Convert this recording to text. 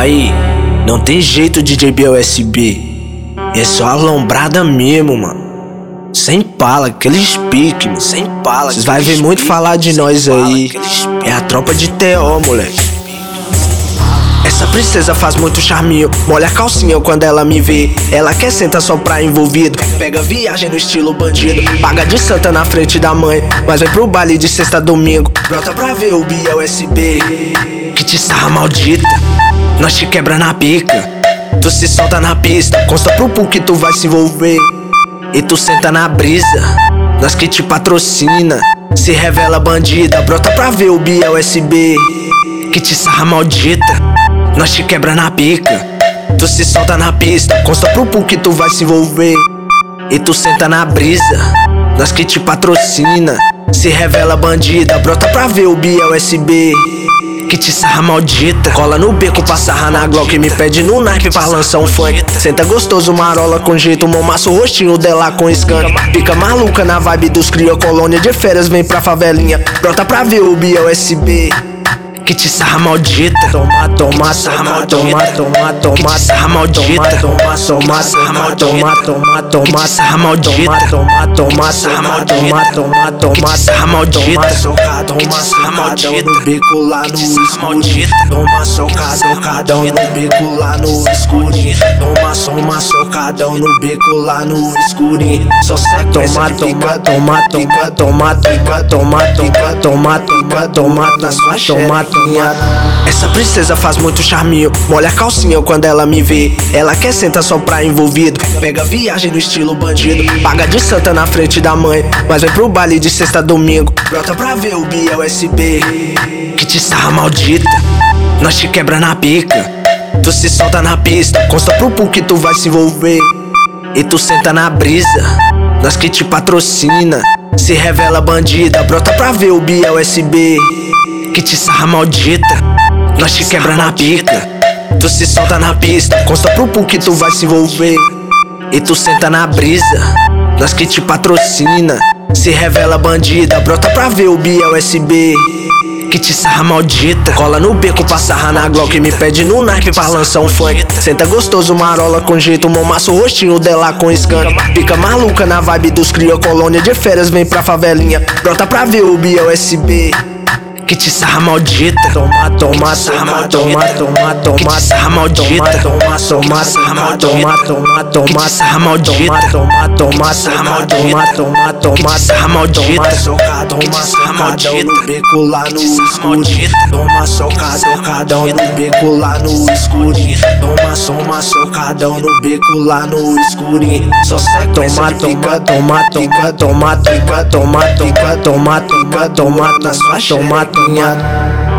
Aí, não tem jeito DJ BOSB. É só a lombrada mesmo, mano. Sem pala, aqueles pique, mano. Sem pala. Vocês vai ver muito falar de nós aí. É a tropa de TO, moleque. Essa princesa faz muito charminho, molha a calcinha quando ela me vê. Ela quer sentar só pra envolvido, pega viagem no estilo bandido. Paga de santa na frente da mãe, mas vai pro baile de sexta a domingo. Brota pra ver o BLSB, que te sarra maldita. Nós te quebra na pica, tu se solta na pista. Consta pro pu que tu vai se envolver, e tu senta na brisa. Nós que te patrocina, se revela bandida. Brota pra ver o BLSB, que te sarra maldita. Nós te quebra na pica. Tu se solta na pista, consta pro pu que tu vai se envolver. E tu senta na brisa, nós que te patrocina. Se revela bandida, brota pra ver o BLSB. Que te sarra maldita. Cola no beco pra sarrar na Glock. Me pede no naipe pra lançar um funk. Senta gostoso, marola com jeito. Momaço, rostinho dela com scan. Fica maluca na vibe dos cria. Colônia de férias, vem pra favelinha. Brota pra ver o BLSB que te sarra maldita. Toma, toma, sarra toma, toma, toma, sarra maldita. Toma, toma, sarra toma, toma, toma, sarra maldita. Toma, toma, sarra toma, toma, toma, sarra maldita. Toma, sarra maldita. No beco lá no escurinho. Toma socada, socadão no beco lá no escurinho. Toma, toma, socadão no beco lá no escurinho. Só segue, toma, toma, toma, toma, toma, toma, toma, toma, toma, toma, toma, na sua toma, toma. Essa princesa faz muito charminho, molha a calcinha quando ela me vê. Ela quer sentar só pra envolvido, pega viagem no estilo bandido. Paga de santa na frente da mãe, mas vai pro baile de sexta a domingo. Brota pra ver o BLSB, que te sarra maldita. Nós te quebra na pica, tu se solta na pista. Consta pro pu que tu vai se envolver, e tu senta na brisa. Nós que te patrocina, se revela bandida. Brota pra ver o BLSB que te sarra maldita. Nós te quebra na pica. Tu se solta na pista, consta pro pu que tu vai se envolver. E tu senta na brisa. Nós que te patrocina. Se revela bandida, brota pra ver o. Que te sarra maldita. Cola no beco pra sarrar na Glock. Me pede no naipe pra lançar um funk. Senta gostoso, marola com jeito. Momaço, rostinho dela com scan. Fica maluca na vibe dos cria. Colônia de férias, vem pra favelinha. Brota pra ver o BLSB que te sarra maldita. Toma, toma, sarra, toma, toma, toma, sarra maldita. Toma, toma, sarra, toma, toma, toma, sarra maldita. Toma, toma, sarra, toma, toma, toma, sarra maldita. Socada, toma, socadão no beco lá no escurinho. Toma, socada, socadão no beco lá no escurinho. Toma, toma, socadão no beco lá no escurinho. Só segue, toma, toma, toma, toma, toma, toma, toma, toma, toma, toma, toma, toma, toma, toma, toma, niat